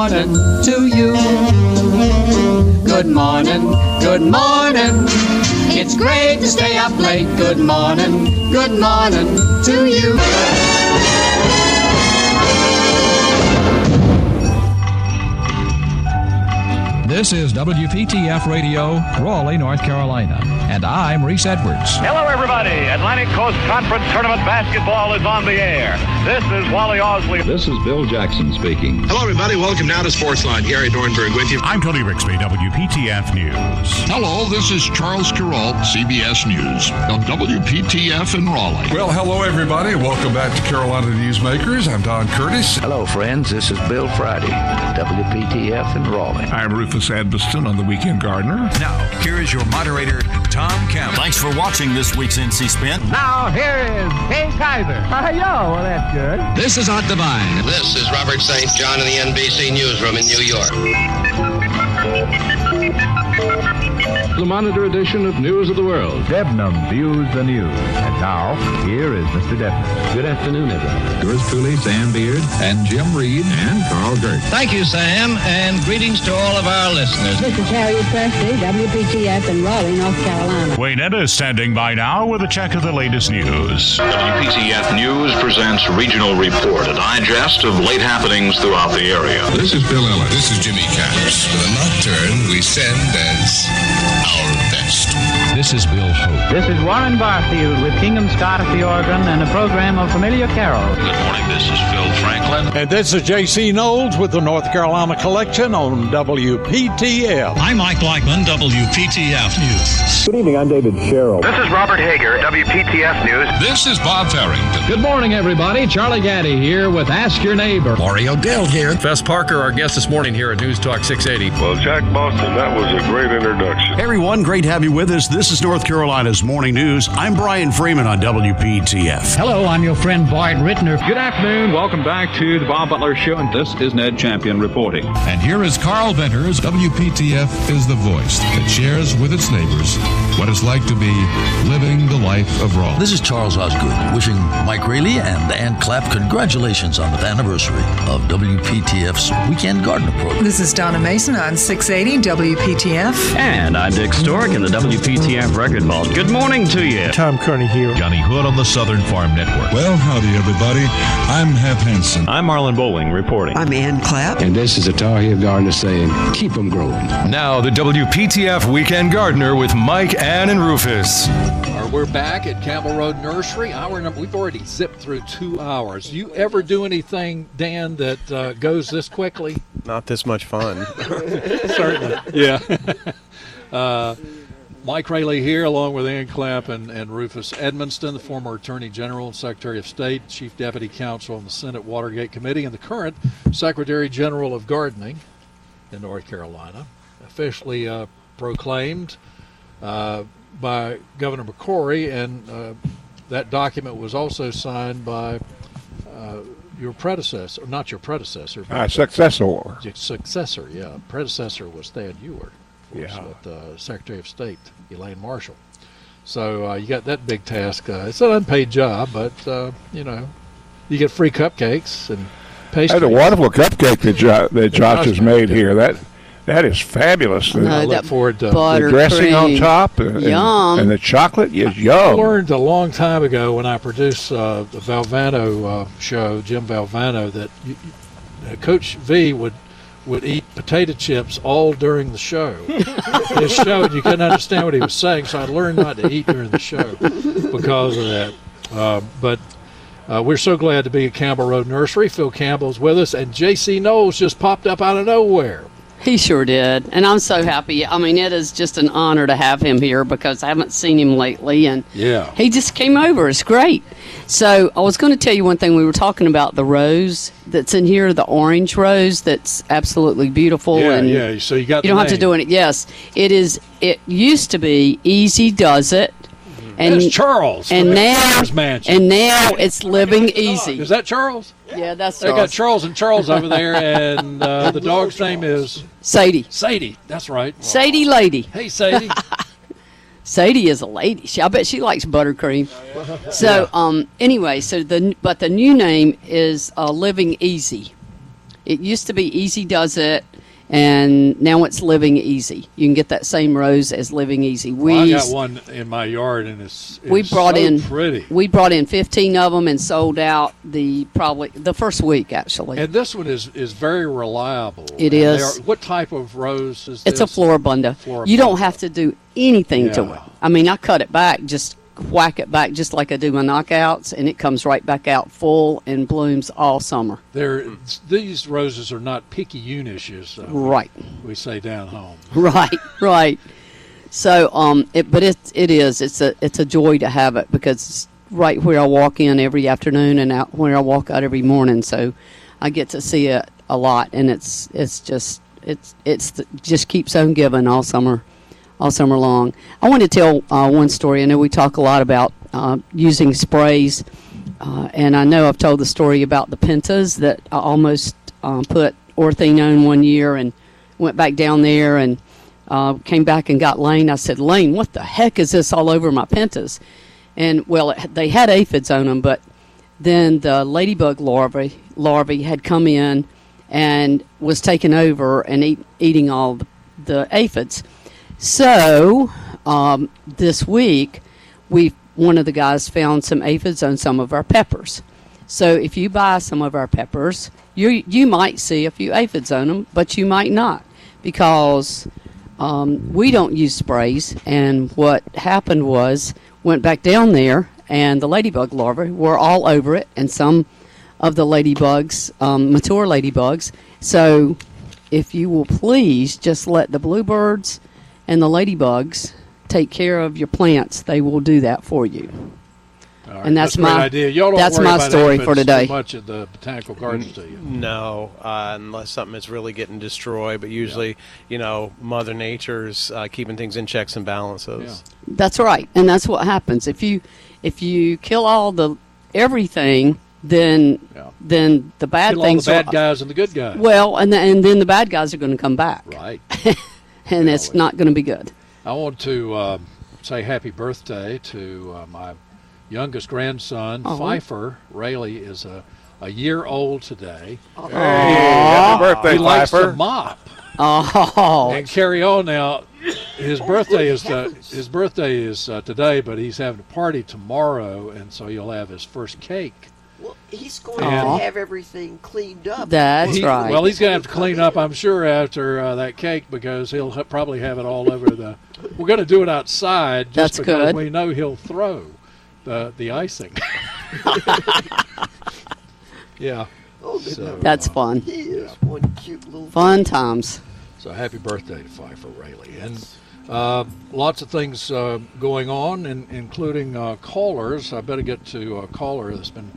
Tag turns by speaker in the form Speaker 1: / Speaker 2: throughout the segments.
Speaker 1: morning
Speaker 2: to you. Good morning, good morning. It's great to stay up late. Good morning, good morning to you.
Speaker 3: This is WPTF Radio, Raleigh, North Carolina, and I'm Reese Edwards.
Speaker 4: Hello, everybody. Atlantic Coast Conference Tournament basketball is on the air. This is Wally Osley.
Speaker 5: This is Bill Jackson speaking.
Speaker 6: Hello, everybody. Welcome now to Sportsline. Gary Dornberg with you.
Speaker 7: I'm Tony Rixby, WPTF News.
Speaker 8: Hello, this is Charles Kuralt, CBS News, of WPTF in Raleigh.
Speaker 9: Well, hello, everybody. Welcome back to Carolina Newsmakers. I'm Don Curtis.
Speaker 10: Hello, friends. This is Bill Friday, WPTF in Raleigh.
Speaker 7: I'm Rufus Edmisten on the Weekend Gardener.
Speaker 11: Now, here is your moderator, Tom Campbell.
Speaker 12: Thanks for watching this week's NC Spin.
Speaker 13: Now, here is Kay Kyser.
Speaker 14: Hi, ah, yo. Well, that's good.
Speaker 15: This is Art Divine.
Speaker 16: This is Robert St. John in the NBC Newsroom in New York.
Speaker 5: The Monitor edition of News of the World.
Speaker 17: Debnam views the news. And now, here is Mr. Debnam.
Speaker 18: Good afternoon, everyone.
Speaker 19: Yours truly, Sam Beard, and Jim Reed, and Carl Gert.
Speaker 20: Thank you, Sam, and greetings to all of our listeners.
Speaker 21: This is Harriet Presley, WPTF in Raleigh, North Carolina.
Speaker 7: Wayne is standing by now with a check of the latest news.
Speaker 22: WPTF News presents Regional Report, a digest of late happenings throughout the area.
Speaker 19: This is Bill Ellis.
Speaker 23: This is Jimmy Cash. For the nocturne, we send as our best.
Speaker 3: This is Bill Hope.
Speaker 24: This is Warren Barfield with Kingdom Scott at the organ and a program of familiar carols.
Speaker 22: Good morning, this is Phil Franklin.
Speaker 25: And this is J.C. Knowles with the North Carolina Collection on WPTF.
Speaker 26: I'm Mike Blackman, WPTF News.
Speaker 27: Good evening, I'm David Sherrill.
Speaker 4: This is Robert Hager, WPTF News.
Speaker 8: This is Bob Farrington.
Speaker 28: Good morning, everybody. Charlie Gaddy here with Ask Your Neighbor.
Speaker 29: Mario Dell here.
Speaker 30: Fess Parker, our guest this morning here at News Talk 680.
Speaker 31: Well, Jack Boston, that was a great introduction.
Speaker 32: Hey, everyone, great to have you with us. This is North Carolina's Morning News. I'm Brian Freeman on WPTF.
Speaker 33: Hello, I'm your friend Bart Rittner.
Speaker 34: Good afternoon. Welcome back to the Bob Butler Show, and this is Ned Champion reporting.
Speaker 35: And here is Carl Venters. WPTF is the voice that shares with its neighbors what it's like to be living the life of Raleigh.
Speaker 36: This is Charles Osgood wishing Mike Raley and Ann Clapp congratulations on the anniversary of WPTF's Weekend Gardener program.
Speaker 37: This is Donna Mason on 680 WPTF.
Speaker 38: And I'm Dick Stork in the WPTF Record Vault. Good morning to you.
Speaker 39: Tom Kearney here.
Speaker 7: Johnny Hood on the Southern Farm Network.
Speaker 40: Well, howdy, everybody. I'm Hap Hansen.
Speaker 41: I'm Marlon Bowling reporting.
Speaker 42: I'm Ann Clapp.
Speaker 43: And this is a Tar Heel Gardener saying, keep them growing.
Speaker 44: Now, the WPTF Weekend Gardener with Mike, Ann, and Rufus.
Speaker 45: We're back at Campbell Road Nursery. Hour number, we've already zipped through two hours. You ever do anything, Dan, that uh, goes this quickly?
Speaker 46: Not this much fun.
Speaker 45: Certainly. Yeah. uh, Mike Raley here, along with Ann Clapp and, and Rufus Edmisten, the former Attorney General and Secretary of State, Chief Deputy Counsel on the Senate Watergate Committee, and the current Secretary General of Gardening in North Carolina, officially uh, proclaimed uh, by Governor McCrory, and uh, that document was also signed by uh, your predecessor, not your predecessor,
Speaker 47: uh, successor.
Speaker 45: Your successor, yeah. Predecessor was Thad Eure
Speaker 47: yeah.
Speaker 45: with uh, Secretary of State Elaine Marshall. So uh, you got that big task. Uh, it's an unpaid job, but uh, you know you get free cupcakes and pastries.
Speaker 47: That's a wonderful cupcake that, jo- that Josh has made here. That that is fabulous.
Speaker 48: No,
Speaker 45: I look forward to
Speaker 47: the dressing
Speaker 48: cream.
Speaker 47: on top and,
Speaker 48: Yum.
Speaker 47: and, the chocolate is
Speaker 45: I
Speaker 47: yum.
Speaker 45: learned a long time ago when I produced uh, the Valvano uh, show, Jim Valvano, that you, Coach V would would eat potato chips all during the show. His show, and you couldn't understand what he was saying, so I learned not to eat during the show because of that. Uh, but uh, we're so glad to be at Campbell Road Nursery. Phil Campbell's with us, and J.C. Knowles just popped up out of nowhere.
Speaker 48: He sure did. And I'm so happy. I mean, it is just an honor to have him here because I haven't seen him lately. And
Speaker 45: yeah.
Speaker 48: he just came over. It's great. So I was going to tell you one thing. We were talking about the rose that's in here, the orange rose that's absolutely beautiful.
Speaker 45: Yeah,
Speaker 48: and
Speaker 45: yeah. So you got
Speaker 48: You don't have to do it. Yes. It is. It used to be Easy Does It.
Speaker 45: And There's Charles.
Speaker 48: And now, and now it's Living Easy.
Speaker 45: Is that Charles?
Speaker 48: Yeah, that's
Speaker 45: They
Speaker 48: Charles.
Speaker 45: got Charles and Charles over there, and uh, the dog's name is
Speaker 48: Sadie.
Speaker 45: Sadie. That's right.
Speaker 48: Sadie Lady.
Speaker 45: Hey, Sadie.
Speaker 48: Sadie is a lady. She, I bet she likes buttercream. So, um, anyway, so the but the new name is uh, Living Easy. It used to be Easy Does It, and now it's Living Easy. You can get that same rose as Living Easy.
Speaker 45: We well, I got one in my yard, and it's, it's
Speaker 48: we brought
Speaker 45: so
Speaker 48: in
Speaker 45: pretty.
Speaker 48: We brought in fifteen of them and sold out the probably the first week actually.
Speaker 45: And this one is is very reliable.
Speaker 48: It
Speaker 45: and
Speaker 48: is.
Speaker 45: Are, what type of rose is
Speaker 48: it's
Speaker 45: this?
Speaker 48: It's a floribunda.
Speaker 45: floribunda.
Speaker 48: You don't have to do anything
Speaker 45: yeah.
Speaker 48: to it. I mean, I cut it back just whack it back just like I do my knockouts, and it comes right back out full and blooms all summer.
Speaker 45: There, these roses are not picayunish, as uh,
Speaker 48: right.
Speaker 45: We say down home.
Speaker 48: Right, right. So, um, it, but it it is it's a it's a joy to have it because it's right where I walk in every afternoon and out where I walk out every morning. So, I get to see it a lot, and it's it's just it's it's just keeps on giving all summer all summer long. I want to tell uh, one story. I know we talk a lot about uh, using sprays, uh, and I know I've told the story about the pentas that I almost um, put orthene on one year and went back down there and uh, came back and got Lane. I said, Lane, what the heck is this all over my pentas? And well, it, they had aphids on them, but then the ladybug larvae larvae had come in and was taken over and eat, eating all the, the aphids. So um, this week, we one of the guys found some aphids on some of our peppers. So if you buy some of our peppers, you you might see a few aphids on them, but you might not because um, we don't use sprays. And what happened was went back down there, and the ladybug larvae were all over it, and some of the ladybugs, um, mature ladybugs. So if you will please just let the bluebirds and the ladybugs take care of your plants, they will do that for you.
Speaker 45: Right,
Speaker 48: and that's,
Speaker 45: that's
Speaker 48: my
Speaker 45: idea. Y'all don't
Speaker 48: that's
Speaker 45: worry
Speaker 48: my
Speaker 45: about
Speaker 48: story for today.
Speaker 45: much at the botanical gardens, do you?
Speaker 49: No, uh, unless something is really getting destroyed. But usually, yeah. you know, Mother Nature's uh, keeping things in checks and balances.
Speaker 48: Yeah. That's right, and that's what happens if you if you kill all the everything. Then, yeah. then the bad
Speaker 45: kill
Speaker 48: things.
Speaker 45: All the bad
Speaker 48: are,
Speaker 45: guys and the good guys.
Speaker 48: Well, and the, and then the bad guys are going to come back.
Speaker 45: Right.
Speaker 48: and really. it's not going to be good.
Speaker 45: I want to uh, say happy birthday to uh, my youngest grandson,
Speaker 48: oh.
Speaker 45: Pfeiffer. Raley is a, a year old today.
Speaker 47: Hey, happy birthday,
Speaker 45: he likes
Speaker 47: Pfeiffer.
Speaker 45: to mop.
Speaker 48: Oh.
Speaker 45: And carry on now. His birthday is uh, his birthday is uh, today, but he's having a party tomorrow, and so he'll have his first cake.
Speaker 50: Well, he's going and to have everything cleaned up.
Speaker 48: That's
Speaker 45: he,
Speaker 48: right.
Speaker 45: Well, he's going to have to clean up, I'm sure, after uh, that cake because he'll ha- probably have it all over the. We're going to do it outside just
Speaker 48: That's
Speaker 45: because
Speaker 48: good.
Speaker 45: we know he'll throw the the icing. yeah.
Speaker 50: Oh,
Speaker 45: so,
Speaker 48: That's
Speaker 45: uh,
Speaker 48: fun.
Speaker 50: He is yeah. one cute little.
Speaker 48: Fun times.
Speaker 45: So happy birthday to Pfeiffer Raley. And uh, lots of things uh, going on, in, including uh, callers. I better get to a caller that's been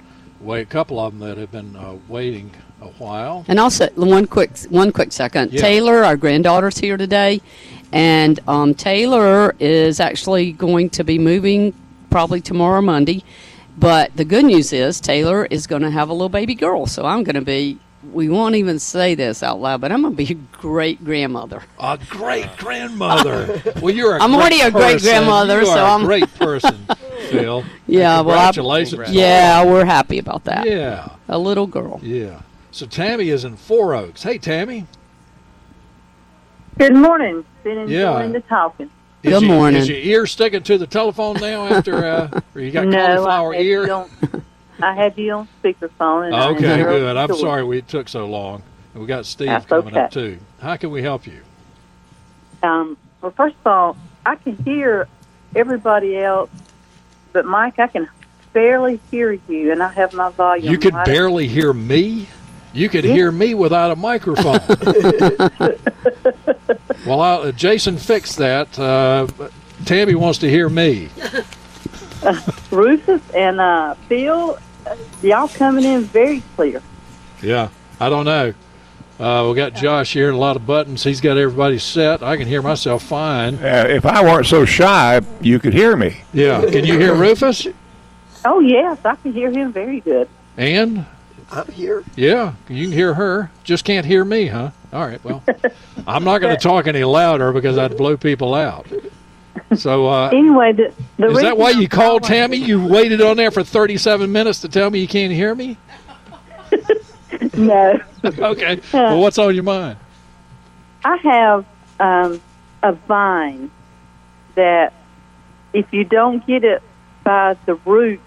Speaker 45: wait a couple of them that have been uh, waiting a while.
Speaker 48: And also one quick one quick second.
Speaker 45: Yeah.
Speaker 48: Taylor, our granddaughter's here today, and um, Taylor is actually going to be moving probably tomorrow Monday. But the good news is Taylor is going to have a little baby girl, so I'm going to be we won't even say this out loud, but I'm going to be a great grandmother.
Speaker 45: A great grandmother. well, you're. i
Speaker 48: I'm already a great grandmother,
Speaker 45: you
Speaker 48: so I'm
Speaker 45: a great person, Phil.
Speaker 48: Yeah, well, I-
Speaker 45: congratulations.
Speaker 48: yeah, we're happy about that.
Speaker 45: Yeah,
Speaker 48: a little girl.
Speaker 45: yeah. So Tammy is in Four Oaks. Hey, Tammy.
Speaker 51: Good morning. Been
Speaker 45: Yeah.
Speaker 51: enjoying the talking.
Speaker 45: Is
Speaker 48: Good
Speaker 45: your-
Speaker 48: morning.
Speaker 45: Is your ear sticking to the telephone now after, uh, or you got
Speaker 51: no,
Speaker 45: cauliflower
Speaker 51: I
Speaker 45: ear?
Speaker 51: You on, I had you on speakerphone. And I
Speaker 45: Okay,
Speaker 51: had you on
Speaker 45: good. I'm
Speaker 51: the
Speaker 45: sorry we took so long. We got Steve
Speaker 51: That's
Speaker 45: coming up too. How can we help you?
Speaker 51: Um, well, first of all, I can hear everybody else, but Mike, I can barely hear you, and I have my volume.
Speaker 45: You could
Speaker 51: right-
Speaker 45: barely hear me. You could hear me without a microphone. well, I, uh, Jason fixed that. Uh, Tammy wants to hear me.
Speaker 51: Rufus and uh, Phil, uh, y'all coming in very clear.
Speaker 45: Yeah, I don't know. Uh, we got Josh here and a lot of buttons. He's got everybody set. I can hear myself fine.
Speaker 47: Uh, if I weren't so shy, you could hear me.
Speaker 45: Yeah. Can you hear Rufus?
Speaker 51: Oh yes, I can hear him very good.
Speaker 45: And
Speaker 50: I'm here.
Speaker 45: yeah, you can hear her. Just can't hear me, huh? All right. Well, I'm not going to talk any louder because I'd blow people out. So uh,
Speaker 51: anyway, the, the
Speaker 45: is that why you called Tammy? You waited on there for 37 minutes to tell me you can't hear me?
Speaker 51: No.
Speaker 45: okay. Well, what's on your mind?
Speaker 51: I have um, a vine that if you don't get it by the root,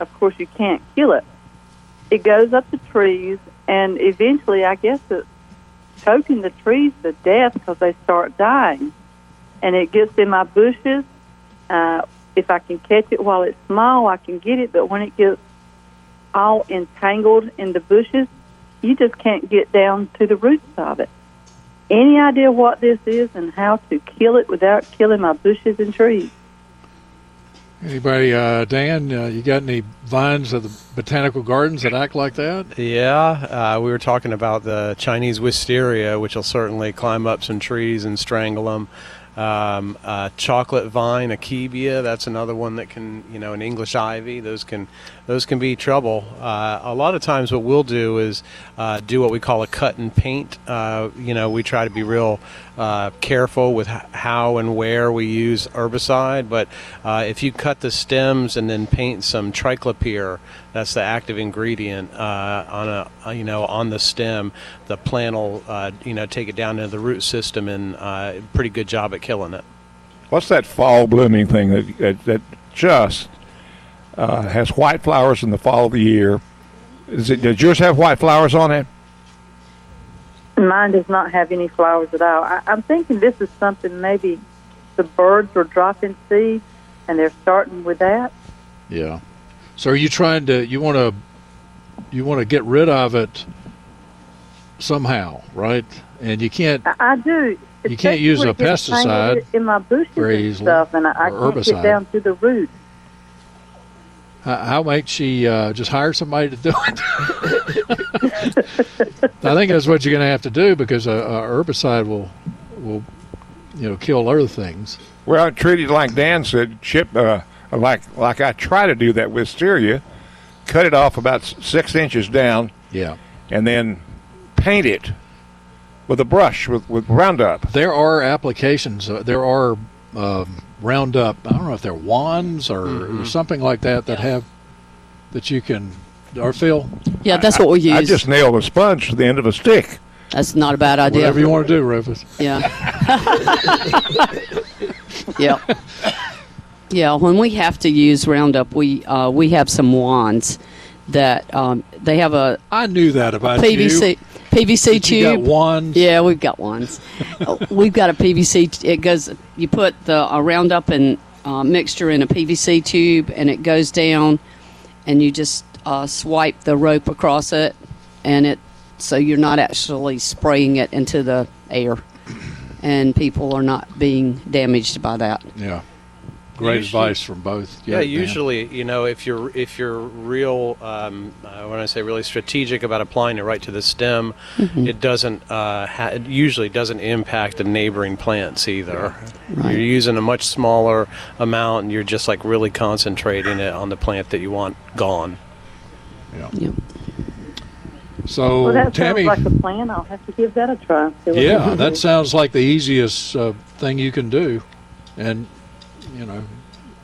Speaker 51: of course you can't kill it. It goes up the trees, and eventually, I guess it's choking the trees to death because they start dying. And it gets in my bushes. Uh, if I can catch it while it's small, I can get it. But when it gets all entangled in the bushes, you just can't get down to the roots of it. Any idea what this is and how to kill it without killing my bushes and trees?
Speaker 45: Anybody, uh, Dan, uh, you got any vines of the botanical gardens that act like that?
Speaker 49: Yeah, uh, we were talking about the Chinese wisteria, which will certainly climb up some trees and strangle them. Um, uh, chocolate vine, akebia, that's another one that can, you know, an English ivy. Those can, those can be trouble. Uh, a lot of times, what we'll do is uh, do what we call a cut and paint. Uh, you know, we try to be real uh, careful with how and where we use herbicide. But uh, if you cut the stems and then paint some triclopyr, that's the active ingredient uh, on a you know on the stem. The plant will you know take it down into the root system and pretty good job at killing it.
Speaker 47: What's that fall blooming thing that that, that just uh, has white flowers in the fall of the year? Is it, does yours have white flowers on it?
Speaker 51: Mine does not have any flowers at all. I, I'm thinking this is something maybe the birds were dropping seeds and they're starting with that.
Speaker 45: Yeah. So are you trying to you want to you want to get rid of it somehow, right? And you can't
Speaker 51: I, I do.
Speaker 45: You can't
Speaker 51: especially
Speaker 45: use
Speaker 51: when
Speaker 45: a
Speaker 51: it gets tangled
Speaker 45: pesticide
Speaker 51: in my bushes
Speaker 45: very
Speaker 51: and stuff, and I, I
Speaker 45: or
Speaker 51: can't
Speaker 45: herbicide.
Speaker 51: get down to the root.
Speaker 45: How, might she uh, just hire somebody to do it? I think that's what you're going to have to do because a, a herbicide will will you know kill other things.
Speaker 47: Well, treat it like Dan said, chip uh, like like I try to do that with wisteria, cut it off about six inches down.
Speaker 45: Yeah.
Speaker 47: And then paint it with a brush with, with Roundup.
Speaker 45: There are applications. Uh, there are um, Roundup. I don't know if they're wands or,
Speaker 47: Mm-hmm.
Speaker 45: or something like that that have that you can. Or Phil,
Speaker 48: Yeah, that's what we use.
Speaker 47: I just nailed a sponge to the end of a stick.
Speaker 48: That's not a bad idea.
Speaker 45: whatever you want to do, Rufus.
Speaker 48: Yeah. yeah. Yeah. When we have to use Roundup, we uh, we have some wands that um, they have a
Speaker 45: I knew that about
Speaker 48: PVC
Speaker 45: you.
Speaker 48: PVC tube.
Speaker 45: you got wands.
Speaker 48: Yeah, we've got wands. Uh, we've got a PVC. t- It goes. You put the uh, Roundup and uh, mixture in a PVC tube, and it goes down, and you just uh, swipe the rope across it, and it so you're not actually spraying it into the air, and people are not being damaged by that.
Speaker 45: Yeah. Great
Speaker 49: Usually-
Speaker 45: advice from both.
Speaker 49: Yeah,
Speaker 45: Dan.
Speaker 49: usually, you know, if you're if you're real, um, uh, when I say really strategic about applying it right to the stem,
Speaker 48: Mhm.
Speaker 49: it doesn't uh, ha- it usually doesn't impact the neighboring plants either.
Speaker 48: Right.
Speaker 49: You're using a much smaller amount, and you're just like really concentrating it on the plant that you want gone.
Speaker 45: Yeah. So
Speaker 51: well, that
Speaker 45: Tammy,
Speaker 51: sounds like a plan. I'll have to give that a try. See what I
Speaker 45: yeah, that sounds like the easiest uh, thing you can do, and you know,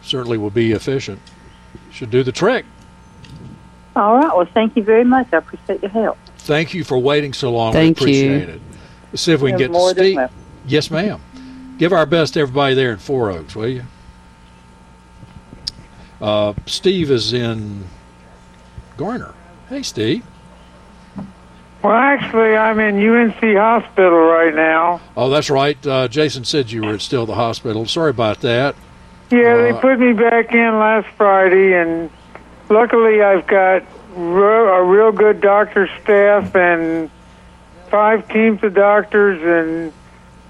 Speaker 45: certainly will be efficient. Should do the trick.
Speaker 51: All right. Well, thank you very much. I appreciate your help.
Speaker 45: Thank you for waiting so long.
Speaker 48: Thank
Speaker 45: we
Speaker 48: you.
Speaker 45: appreciate it. Let's see if we can get
Speaker 51: more
Speaker 45: to Steve. Yes, ma'am. Give our best to everybody there in Four Oaks, will you? Uh, Steve is in Garner. Hey, Steve.
Speaker 52: Well, actually, I'm in UNC Hospital right now.
Speaker 45: Oh, that's right. Uh, Jason said you were still at the hospital. Sorry about that.
Speaker 52: Yeah, they
Speaker 45: Uh,
Speaker 52: put me back in last Friday, and luckily I've got re- a real good doctor staff and five teams of doctors, and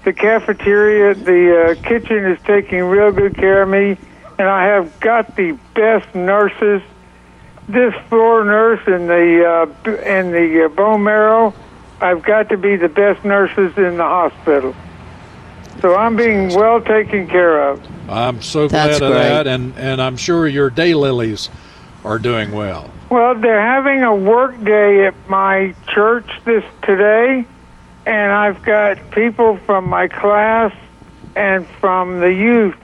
Speaker 52: the cafeteria, the uh, kitchen is taking real good care of me, and I have got the best nurses. This floor nurse and the uh, and the uh, bone marrow, I've got to be the best nurses in the hospital. So I'm being well taken care of.
Speaker 45: I'm so
Speaker 52: That's
Speaker 45: glad of
Speaker 52: great.
Speaker 45: that, and, and I'm sure your daylilies are doing well.
Speaker 52: Well, they're having a work day at my church this today, and I've got people from my class and from the youth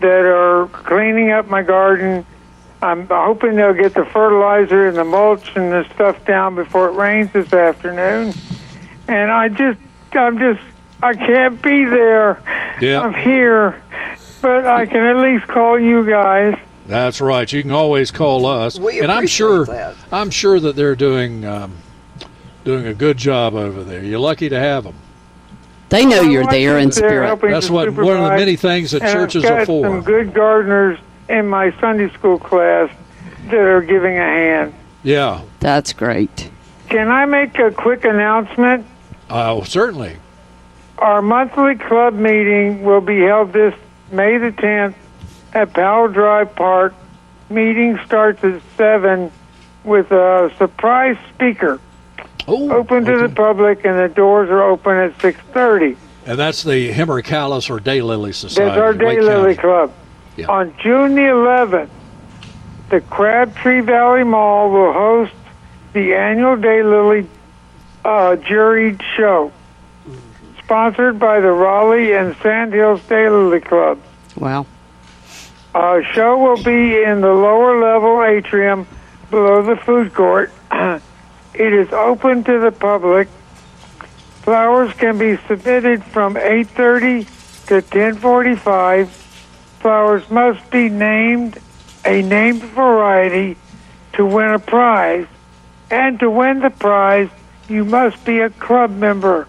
Speaker 52: that are cleaning up my garden. I'm hoping they'll get the fertilizer and the mulch and the stuff down before it rains this afternoon. And I just, I'm just, I can't be there.
Speaker 45: Yeah.
Speaker 52: I'm here, but I can at least call you guys.
Speaker 45: That's right. You can always call us,
Speaker 50: We
Speaker 45: and I'm sure
Speaker 50: that.
Speaker 45: I'm sure that they're doing um, doing a good job over there. You're lucky to have them.
Speaker 48: They know you're
Speaker 52: My
Speaker 48: there in
Speaker 52: kids
Speaker 48: spirit.
Speaker 45: That's what- one of the many things that
Speaker 52: and
Speaker 45: churches
Speaker 52: I've
Speaker 45: are
Speaker 52: got
Speaker 45: for.
Speaker 52: Some good gardeners in my Sunday school class that are giving a hand.
Speaker 45: Yeah.
Speaker 48: That's great.
Speaker 52: Can I make a quick announcement?
Speaker 45: Oh, certainly.
Speaker 52: Our monthly club meeting will be held this May the 10th at Powell Drive Park. Meeting starts at 7 with a surprise speaker.
Speaker 45: Oh,
Speaker 52: open to the public and the doors are open at 6:30.
Speaker 45: And that's the Hemerocallis or Daylily Society.
Speaker 52: That's our Daylily Club.
Speaker 45: Yeah.
Speaker 52: On June the 11th, the Crabtree Valley Mall will host the annual Daylily uh, juried show, sponsored by the Raleigh and Sandhills Daily Club.
Speaker 48: Wow.
Speaker 52: Uh, show will be in the lower level atrium below the food court. it is open to the public. Flowers can be submitted from 8:30 to 10:45. Flowers must be named a named variety to win a prize, and to win the prize, you must be a club member,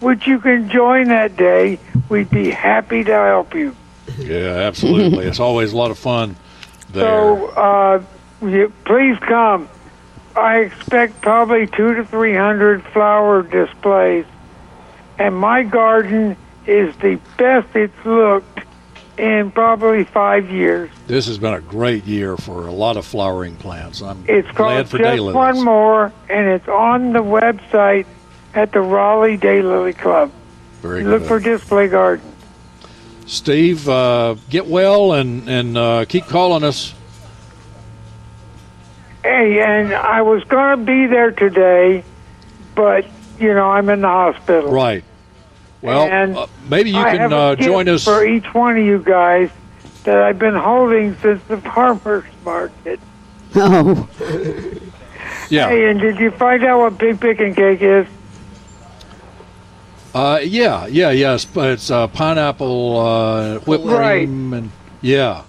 Speaker 52: which you can join that day. We'd be happy to help you.
Speaker 45: Yeah, absolutely. it's always a lot of fun there.
Speaker 52: So uh, you, please come. I expect probably two to three hundred flower displays, and my garden is the best it's looked in probably five years.
Speaker 45: this has been a great year for a lot of flowering plants. I'm
Speaker 52: It's
Speaker 45: glad for
Speaker 52: Just
Speaker 45: Daylilies.
Speaker 52: One More, and it's on the website at the Raleigh Daylily Club.
Speaker 45: Very
Speaker 52: Look
Speaker 45: good.
Speaker 52: for display garden.
Speaker 45: Steve, uh, get well and and uh, keep calling us.
Speaker 52: Hey, and I was going to be there today, but you know I'm in the hospital.
Speaker 45: Right. Well,
Speaker 52: And
Speaker 45: uh, maybe you
Speaker 52: I
Speaker 45: can uh, join us.
Speaker 52: for each one of you guys that I've been holding since the farmers market.
Speaker 48: Oh.
Speaker 45: Yeah.
Speaker 52: Hey, and did you find out what Pig Pickin' Cake is?
Speaker 45: Uh, yeah, yeah, yes. But it's uh, pineapple uh, whipped
Speaker 52: Right.
Speaker 45: cream and yeah.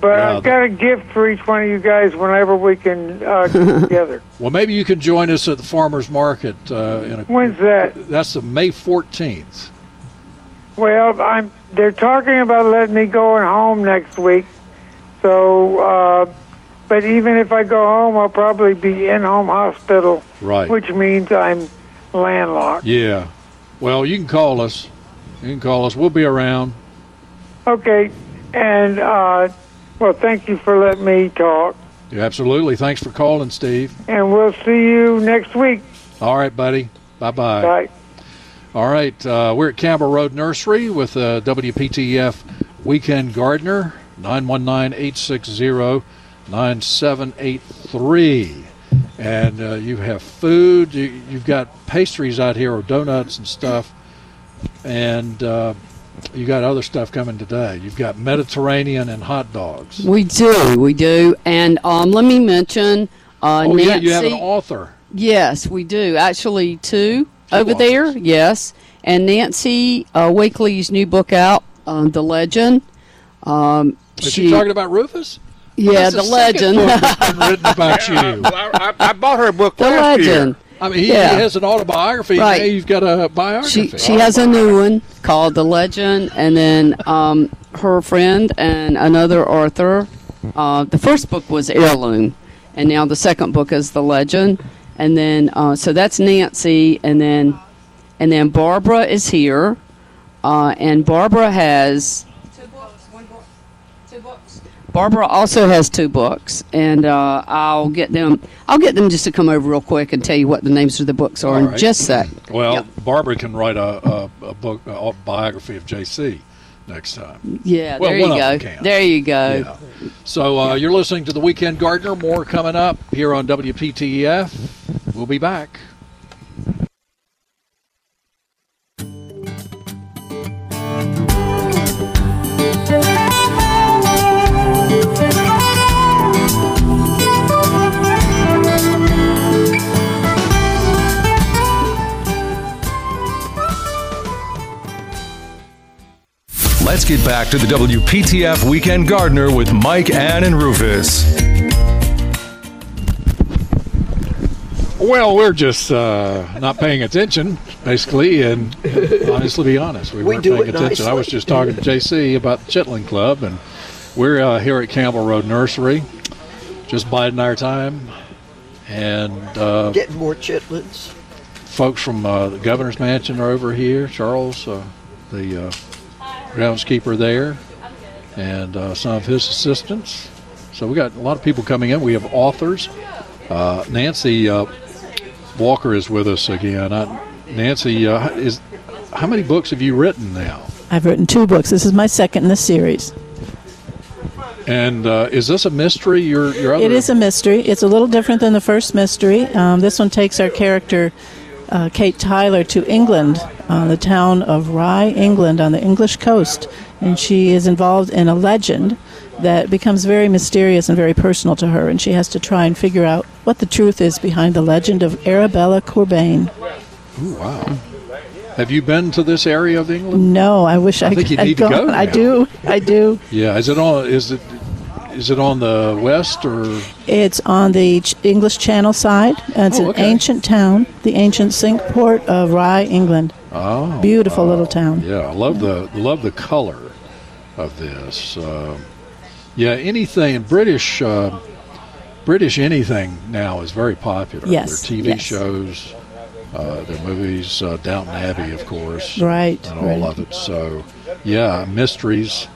Speaker 52: But
Speaker 45: Yeah,
Speaker 52: I've got a gift for each one of you guys whenever we can uh, get together.
Speaker 45: Well, maybe you can join us at the farmers market. Uh, in a,
Speaker 52: When's that?
Speaker 45: That's the May fourteenth.
Speaker 52: Well, I'm. They're talking about letting me go home next week. So, uh, but even if I go home, I'll probably be in home hospital,
Speaker 45: Right.
Speaker 52: which means I'm landlocked.
Speaker 45: Yeah. Well, you can call us. You can call us. We'll be around.
Speaker 52: Okay, and uh, well, thank you for letting me talk,
Speaker 45: Yeah, absolutely. Thanks for calling, Steve.
Speaker 52: and we'll see you next week.
Speaker 45: All right, buddy. Bye-bye.
Speaker 52: Bye.
Speaker 45: All right, uh, we're at Campbell Road Nursery with uh, WPTF Weekend Gardener, 919-860-9783. And uh, you have food, you, you've got pastries out here or donuts and stuff, and uh, you got other stuff coming today. You've got Mediterranean and hot dogs.
Speaker 48: We do, we do. And um, let me mention uh,
Speaker 45: oh,
Speaker 48: Nancy.
Speaker 45: yeah, you have an author.
Speaker 48: Yes, we do. Actually, two, over
Speaker 45: authors.
Speaker 48: there. Yes, and Nancy uh, Wakely's new book out, um, "The Legend." Um,
Speaker 45: Is she talking about Rufus?
Speaker 48: Yeah,
Speaker 45: That's
Speaker 48: the, legend.
Speaker 45: book that's written about you.
Speaker 47: I, I, I bought her a book
Speaker 48: the
Speaker 47: last
Speaker 48: legend.
Speaker 47: year.
Speaker 45: I mean, he,
Speaker 48: Yeah.
Speaker 45: he has an autobiography.
Speaker 48: Right.
Speaker 45: Now you've got a biography.
Speaker 48: She she has a new one called "The Legend," and then um, her friend and another author. Uh, the first book was Heirloom, and now the second book is "The Legend." And then uh, so that's Nancy, and then and then Barbara is here, uh, and Barbara has two books. One book. Two books. Barbara also has two books, and uh, I'll get them. I'll get them just to come over real quick and tell you what the names of the books are
Speaker 45: All
Speaker 48: in just a sec.
Speaker 45: Well, Barbara can write a, a, a book, a biography of JC next time.
Speaker 48: Yeah,
Speaker 45: Well,
Speaker 48: there you
Speaker 45: of
Speaker 48: go.
Speaker 45: them can.
Speaker 48: There you go.
Speaker 45: So uh, you're listening to the Weekend Gardener. More coming up here on WPTEF. We'll be back.
Speaker 44: Let's get back to the WPTF Weekend Gardener with Mike, Ann, and Rufus.
Speaker 45: Well, we're just uh, not paying attention, basically, and honestly, be honest, we,
Speaker 50: We
Speaker 45: weren't
Speaker 50: do
Speaker 45: paying
Speaker 50: it
Speaker 45: attention. I was just talking to JC about the Chitlin Club, and we're uh, here at Campbell Road Nursery, just biding our time, and uh,
Speaker 50: Getting more chitlins.
Speaker 45: folks from uh, the governor's mansion are over here. Charles, uh, the uh, groundskeeper there, and uh, some of his assistants. So we got a lot of people coming in. We have authors. Uh, Nancy uh, Walker is with us again. I, Nancy, uh, is how many books have you written now?
Speaker 53: I've written two books. This is my second in the series.
Speaker 45: And uh, is this a mystery? Your your other
Speaker 53: It is a mystery. It's a little different than the first mystery. Um, this one takes our character, uh, Kate Tyler, to England, uh, the town of Rye, England, on the English coast. And she is involved in a legend that becomes very mysterious and very personal to her. And she has to try and figure out what the truth is behind the legend of Arabella Courbain.
Speaker 45: Ooh, wow. Have you been to this area of England?
Speaker 53: No, I wish I,
Speaker 45: I think you
Speaker 53: had
Speaker 45: need to go
Speaker 53: I do. I do.
Speaker 45: Yeah. Is it all? Is it is it on the west or?
Speaker 53: It's on the Ch- English Channel side. It's
Speaker 45: Oh,
Speaker 53: an
Speaker 54: ancient town, the ancient Cinque Port of Rye, England.
Speaker 45: Oh,
Speaker 54: Beautiful little town.
Speaker 45: Yeah, I love the love the color of this. Um yeah, anything British uh, British anything now is very popular.
Speaker 54: Yes,
Speaker 45: their TV
Speaker 54: yes.
Speaker 45: shows, uh, their movies, uh, Downton Abbey, of course,
Speaker 54: Right,
Speaker 45: and all
Speaker 54: right.
Speaker 45: of it. So, yeah, mysteries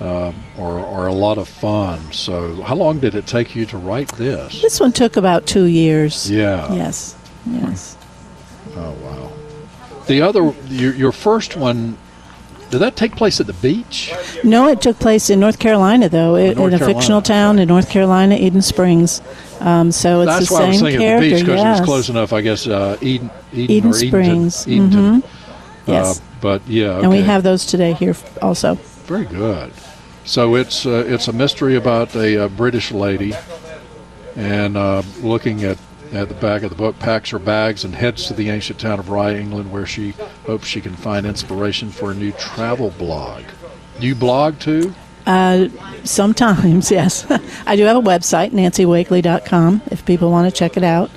Speaker 45: um, are, are a lot of fun. So, how long did it take you to write this?
Speaker 54: This one took about two years.
Speaker 45: Yeah.
Speaker 54: Yes. Yes.
Speaker 45: Oh wow. The other, your, your first one, did that take place at the beach?
Speaker 54: No, it took place in North Carolina, though, it, in a
Speaker 45: Carolina,
Speaker 54: fictional town in North Carolina, Eden Springs. Um, so it's
Speaker 45: That's
Speaker 54: the
Speaker 45: why
Speaker 54: same
Speaker 45: I was thinking
Speaker 54: character.
Speaker 45: the beach because
Speaker 54: yes.
Speaker 45: it was close enough. I guess uh, Eden, Eden,
Speaker 54: Eden Springs.
Speaker 45: Edenton. Edenton.
Speaker 54: Mhm. Yes.
Speaker 45: Uh, but yeah, okay.
Speaker 54: And we have those today here also.
Speaker 45: very good. So it's uh, it's a mystery about a uh, British lady, and uh, looking at at the back of the book, packs her bags and heads to the ancient town of Rye, England, where she hopes she can find inspiration for a new travel blog. Do you blog too?
Speaker 54: Uh, sometimes, yes. I do have a website, nancywakely.com, if people want to check it out.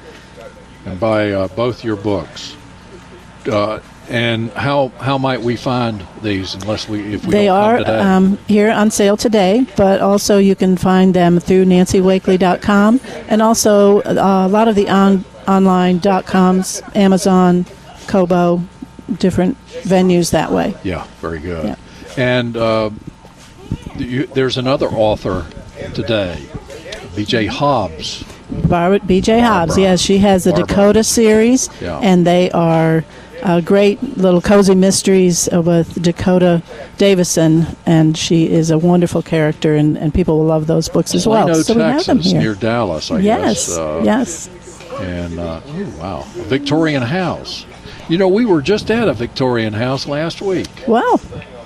Speaker 45: and buy uh, both your books. And how how might we find these unless we if we
Speaker 54: They are um, here on sale today, but also you can find them through nancywakely.com and also uh, a lot of the on, online dot coms, Amazon, Kobo, different venues that way.
Speaker 45: yeah, very good.
Speaker 54: Yeah.
Speaker 45: And uh, you, there's another author today, B.J. Hobbs.
Speaker 54: Barbara B.J. Hobbs, yes, she has the. Dakota series,
Speaker 45: Yeah.
Speaker 54: and they are uh, great little cozy mysteries uh, with Dakota Davison, and she is a wonderful character, and, and people will love those books as well.
Speaker 45: Plano,
Speaker 54: so we have them here.
Speaker 45: near Dallas, I
Speaker 54: yes,
Speaker 45: guess. Uh,
Speaker 54: yes.
Speaker 45: And uh, oh wow, a Victorian house. You know, we were just at a Victorian house last week.
Speaker 54: Well,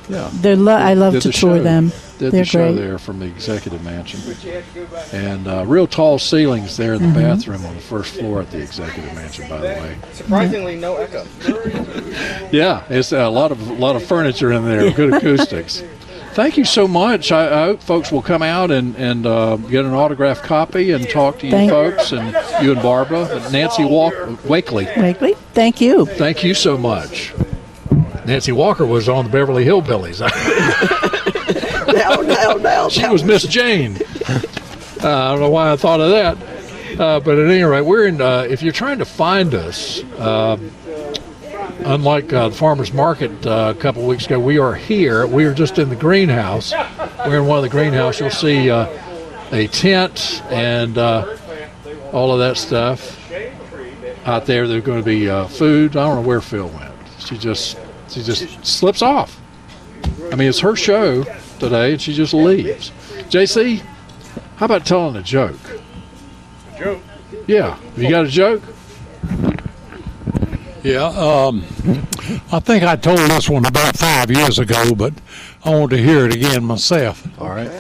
Speaker 45: Yeah.
Speaker 54: they're lo- I love
Speaker 45: Did
Speaker 54: to
Speaker 45: the
Speaker 54: tour
Speaker 45: show-
Speaker 54: them.
Speaker 45: Did
Speaker 54: They're
Speaker 45: the show
Speaker 54: great.
Speaker 45: there from the executive mansion, and uh, real tall ceilings there in the
Speaker 54: Mhm.
Speaker 45: bathroom on the first floor at the executive mansion. By the way,
Speaker 55: Surprisingly, no echo.
Speaker 45: yeah, it's a lot of a lot of furniture in there, good acoustics. Thank you so much. I, I hope folks will come out and and uh, get an autographed copy and talk to you
Speaker 54: Thank-
Speaker 45: folks and you and Barbara, Nancy Walk Wakely.
Speaker 54: Wakely, thank you.
Speaker 45: Thank you so much. Nancy Walker was on the Beverly Hillbillies.
Speaker 50: now, now, now.
Speaker 45: She was Miss Jane. Uh, I don't know why I thought of that. Uh, but at any rate, we're in. Uh, if you're trying to find us, uh, unlike uh, the farmers market uh, a couple of weeks ago, we are here. We are just in the greenhouse. We're in one of the greenhouse. You'll see uh, a tent and uh, all of that stuff out there. There's going to be uh, food. I don't know where Phil went. She just she just slips off. I mean, it's her show today, and she just leaves. JC, how about telling a joke?
Speaker 55: Joke.
Speaker 45: Yeah, you got a joke?
Speaker 56: Yeah, um, I think I told this one about five years ago, but I want to hear it again myself.
Speaker 45: All right.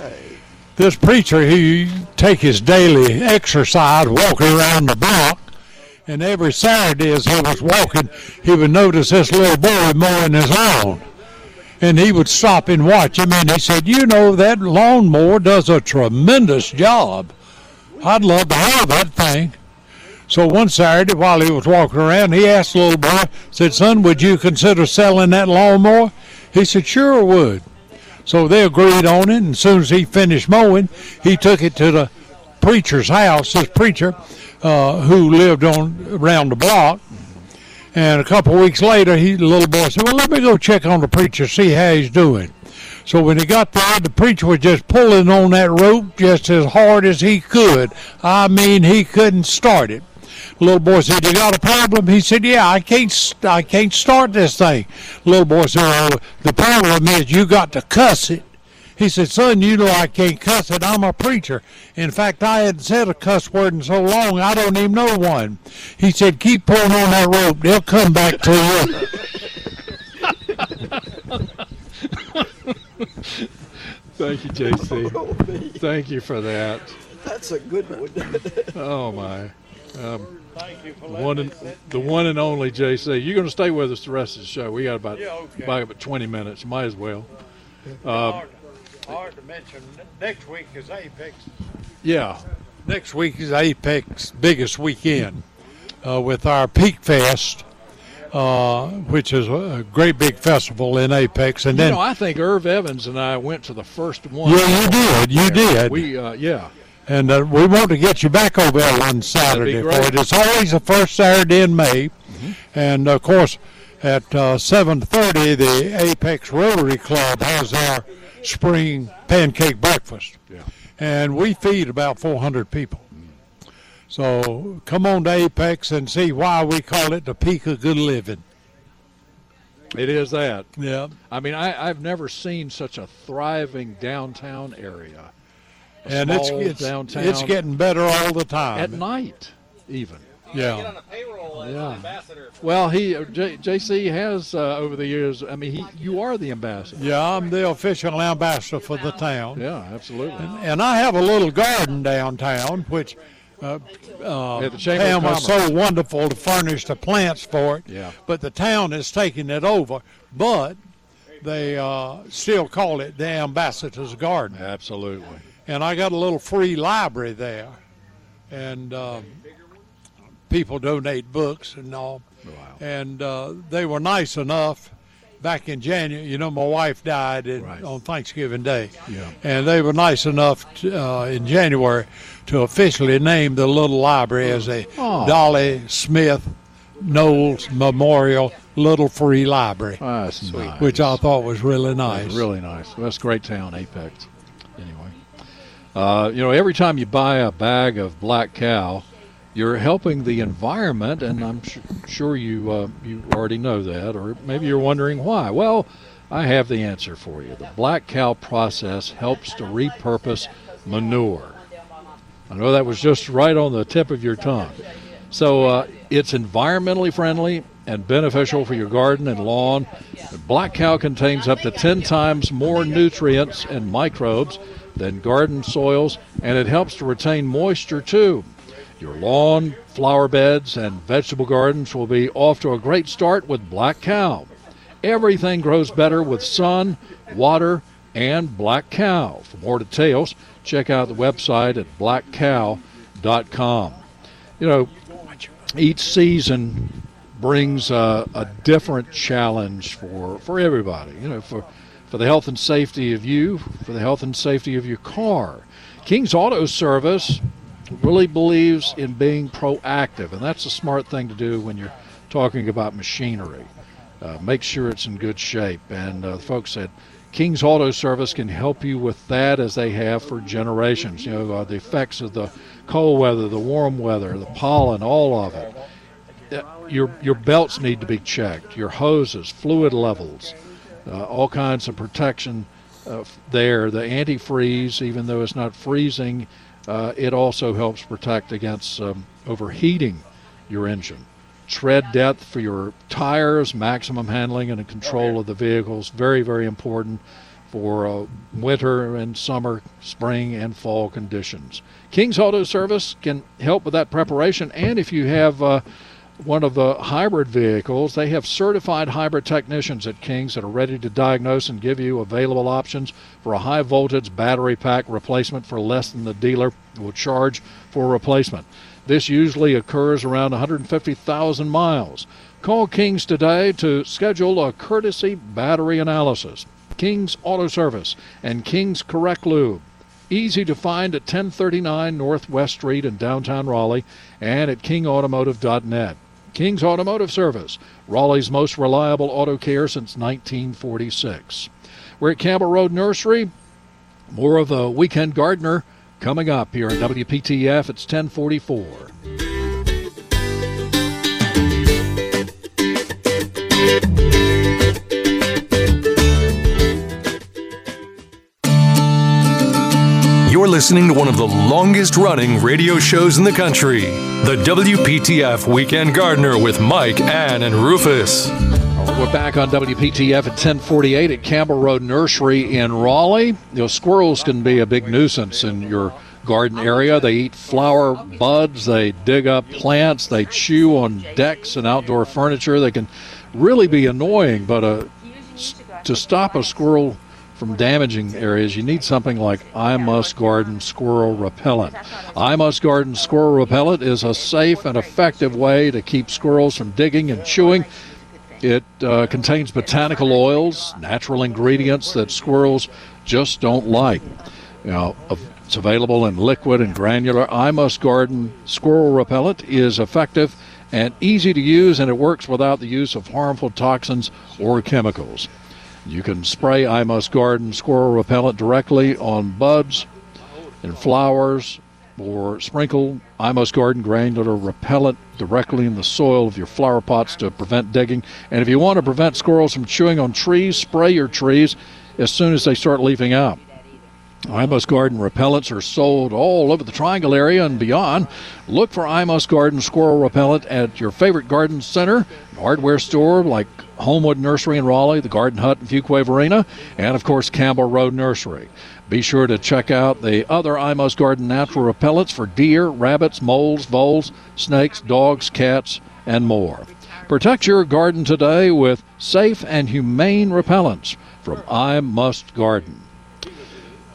Speaker 56: This preacher, he take his daily exercise walking around the block, and every Saturday as he was walking, he would notice this little boy mowing his lawn. and he would stop and watch him, and he said, "You know that lawnmower does a tremendous job. I'd love to have that thing." So one Saturday, while he was walking around, he asked the little boy, said, "Son, would you consider selling that lawnmower?" He said, "Sure would." So they agreed on it, and as soon as he finished mowing, he took it to the preacher's house. This preacher, uh, who lived on around the block, and a couple weeks later, he the little boy said, "Well, let me go check on the preacher, see how he's doing." So when he got there, the preacher was just pulling on that rope just as hard as he could. I mean, he couldn't start it. The little boy said, "You got a problem?" He said, "Yeah, I can't, I can't start this thing." The little boy said, "Oh, the problem is you got to cuss it." He said, Son, you know I can't cuss it. I'm a preacher. In fact, I hadn't said a cuss word in so long, I don't even know one. He said, Keep pulling on that rope. They'll come back to
Speaker 45: you. Thank you, JC. Thank you for that.
Speaker 50: That's a good one.
Speaker 45: oh, my. Um, the one, and, the one and only JC. You're going to stay with us the rest of the show. We got about, yeah, okay. about, about 20 minutes. Might as well.
Speaker 56: Uh, hard to mention. Next week is Apex.
Speaker 45: Yeah.
Speaker 56: Next week is Apex biggest weekend uh, with our Peak Fest, uh, which is a great big festival in Apex. And
Speaker 45: you
Speaker 56: then
Speaker 45: know, I think Irv Evans and I went to the first one.
Speaker 56: Yeah, you did. You did.
Speaker 45: We uh, yeah.
Speaker 56: And uh, we want to get you back over there one Saturday for it. It's always the first Saturday in May, mm-hmm. and of course, at 7:30, uh, the Apex Rotary Club has their spring pancake breakfast.
Speaker 45: Yeah.
Speaker 56: And we feed about 400 people. So come on to Apex and see why we call it the peak of good living.
Speaker 45: It is that.
Speaker 56: Yeah.
Speaker 45: I mean, I, have never seen such a thriving downtown area.
Speaker 56: and it's, it's,
Speaker 45: downtown.
Speaker 56: it's getting better all the time.
Speaker 45: At night, even.
Speaker 56: Yeah.
Speaker 45: yeah. Well, he uh, J, JC has uh, over the years. I mean, he you are the ambassador.
Speaker 56: Yeah, I'm the official ambassador for the town.
Speaker 45: Yeah, absolutely.
Speaker 56: And, and I have a little garden downtown, which uh, uh, Pam was so wonderful to furnish the plants for it.
Speaker 45: Yeah.
Speaker 56: But the town is taking it over. But they uh, still call it the ambassador's garden.
Speaker 45: Absolutely.
Speaker 56: And I got a little free library there, and. Um, people donate books and all.
Speaker 45: Wow.
Speaker 56: And uh, they were nice enough back in January. You know, my wife died in,
Speaker 45: right.
Speaker 56: on Thanksgiving Day.
Speaker 45: Yeah.
Speaker 56: And they were nice enough to, uh, in January to officially name the little library as a
Speaker 45: oh.
Speaker 56: Dolly Smith Knowles Memorial Little Free Library.
Speaker 45: Oh, that's sweet.
Speaker 56: Which I thought was really nice.
Speaker 45: That's really nice. Well, that's a great town, Apex. Anyway. Uh, you know, every time you buy a bag of black cow, you're helping the environment, and I'm sh- sure you uh, you already know that, or maybe you're wondering why. Well, I have the answer for you. The black cow process helps to repurpose manure. I know that was just right on the tip of your tongue. So uh, it's environmentally friendly and beneficial for your garden and lawn. Black cow contains up to 10 times more nutrients and microbes than garden soils, and it helps to retain moisture too. Your lawn, flower beds, and vegetable gardens will be off to a great start with Black Cow. Everything grows better with sun, water, and Black Cow. For more details, check out the website at blackcow.com. You know, each season brings a, a different challenge for, for everybody. You know, for for the health and safety of you, for the health and safety of your car. King's Auto Service really believes in being proactive, and that's a smart thing to do when you're talking about machinery. Uh, make sure it's in good shape. And uh, folks said King's Auto Service can help you with that as they have for generations. You know, uh, the effects of the cold weather, the warm weather, the pollen, all of it. Uh, your, your belts need to be checked, your hoses, fluid levels, uh, all kinds of protection uh, there. The antifreeze, even though it's not freezing, uh, it also helps protect against um, overheating your engine. Tread depth for your tires, maximum handling and control of the vehicles, very, very important for uh, winter and summer, spring, and fall conditions. King's Auto Service can help with that preparation, and if you have uh, one of the hybrid vehicles. They have certified hybrid technicians at King's that are ready to diagnose and give you available options for a high voltage battery pack replacement for less than the dealer will charge for replacement. This usually occurs around 150,000 miles. Call King's today to schedule a courtesy battery analysis. King's Auto Service and King's Correct Lube. Easy to find at 1039 Northwest Street in downtown Raleigh and at kingautomotive.net. King's Automotive Service, Raleigh's most reliable auto care since 1946. We're at Campbell Road Nursery. More of the Weekend Gardener coming up here on WPTF. It's 1044.
Speaker 44: Listening to one of the longest running radio shows in the country, the WPTF Weekend Gardener with Mike, Ann, and Rufus.
Speaker 45: We're back on WPTF at 1048 at Campbell Road Nursery in Raleigh. You know, squirrels can be a big nuisance in your garden area. They eat flower buds, they dig up plants, they chew on decks and outdoor furniture. They can really be annoying, but uh, to stop a squirrel from damaging areas, you need something like I Must Garden Squirrel Repellent. I Must Garden Squirrel Repellent is a safe and effective way to keep squirrels from digging and chewing. It uh, contains botanical oils, natural ingredients that squirrels just don't like. Know, it's available in liquid and granular. I Must Garden Squirrel Repellent is effective and easy to use, and it works without the use of harmful toxins or chemicals. You can spray I Must Garden squirrel repellent directly on buds and flowers or sprinkle I Must Garden granular repellent directly in the soil of your flower pots to prevent digging. And if you want to prevent squirrels from chewing on trees, spray your trees as soon as they start leafing out. I Must Garden repellents are sold all over the Triangle area and beyond. Look for I Must Garden squirrel repellent at your favorite garden center, hardware store like Homewood Nursery in Raleigh, the Garden Hut in Fuquay-Varina, and of course Campbell Road Nursery. Be sure to check out the other I Must Garden natural repellents for deer, rabbits, moles, voles, snakes, dogs, cats, and more. Protect your garden today with safe and humane repellents from I Must Garden.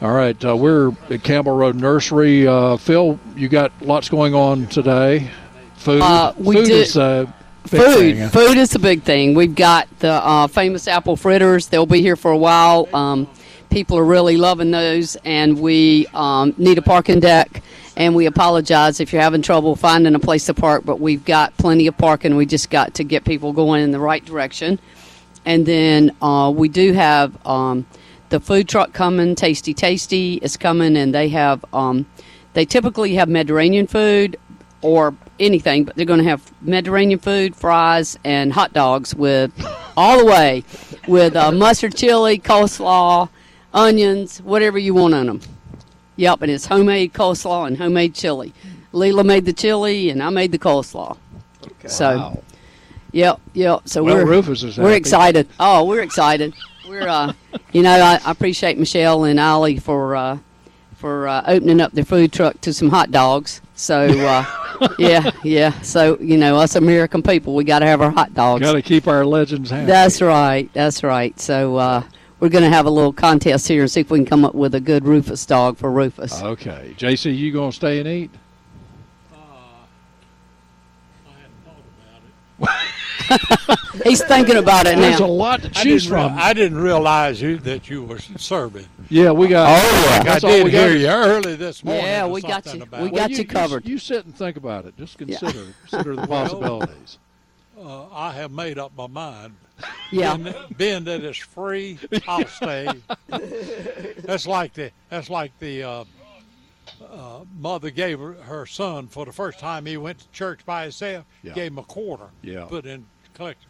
Speaker 45: All right, uh, we're at Campbell Road Nursery. Uh, Phil, you got lots going on today. Food,
Speaker 48: uh, we
Speaker 45: food
Speaker 48: do.
Speaker 45: is a big
Speaker 48: food,
Speaker 45: thing.
Speaker 48: food is the big thing. We've got the uh, famous apple fritters. They'll be here for a while. Um, people are really loving those, and we um, need a parking deck. And we apologize if you're having trouble finding a place to park, but we've got plenty of parking. We just got to get people going in the right direction. And then uh, we do have um, the food truck coming. Tasty Tasty is coming, and they have um, they typically have Mediterranean food or anything, but they're going to have Mediterranean food, fries, and hot dogs with all the way with uh, mustard chili, coleslaw, onions, whatever you want on them. Yep, and it's homemade coleslaw and homemade chili. Leela made the chili, and I made the coleslaw. Okay. So,
Speaker 45: Wow.
Speaker 48: yep, yep. So
Speaker 45: Well,
Speaker 48: we're
Speaker 45: Rufus is
Speaker 48: we're excited. Oh, we're excited. We're uh, you know, I, I appreciate Michelle and Ali for uh, for uh, opening up their food truck to some hot dogs. So uh, yeah, yeah. So you know, us American people, we got to have our hot dogs.
Speaker 45: Got to keep our legends happy.
Speaker 48: That's right. That's right. So uh, we're going to have a little contest here and see if we can come up with a good Rufus dog for Rufus.
Speaker 45: Okay, JC, you gonna stay and eat?
Speaker 48: He's thinking about it now.
Speaker 45: There's a lot to choose
Speaker 56: didn't rea-
Speaker 45: from.
Speaker 56: I didn't realize you that you were serving.
Speaker 45: Yeah, we got.
Speaker 56: I
Speaker 45: that's all
Speaker 56: did hear
Speaker 45: got.
Speaker 56: you early this morning.
Speaker 48: Yeah, we got you.
Speaker 56: about
Speaker 48: We
Speaker 56: it.
Speaker 48: got you covered.
Speaker 45: You, sit and think about it. Just consider consider the possibilities.
Speaker 56: Uh, I have made up my mind.
Speaker 48: Yeah.
Speaker 56: Being, being that it's free, I'll stay. that's like the that's like the uh, uh, mother gave her, her son for the first time he went to church by himself.
Speaker 45: Yeah.
Speaker 56: Gave him a quarter.
Speaker 45: Yeah.
Speaker 56: Put in collector.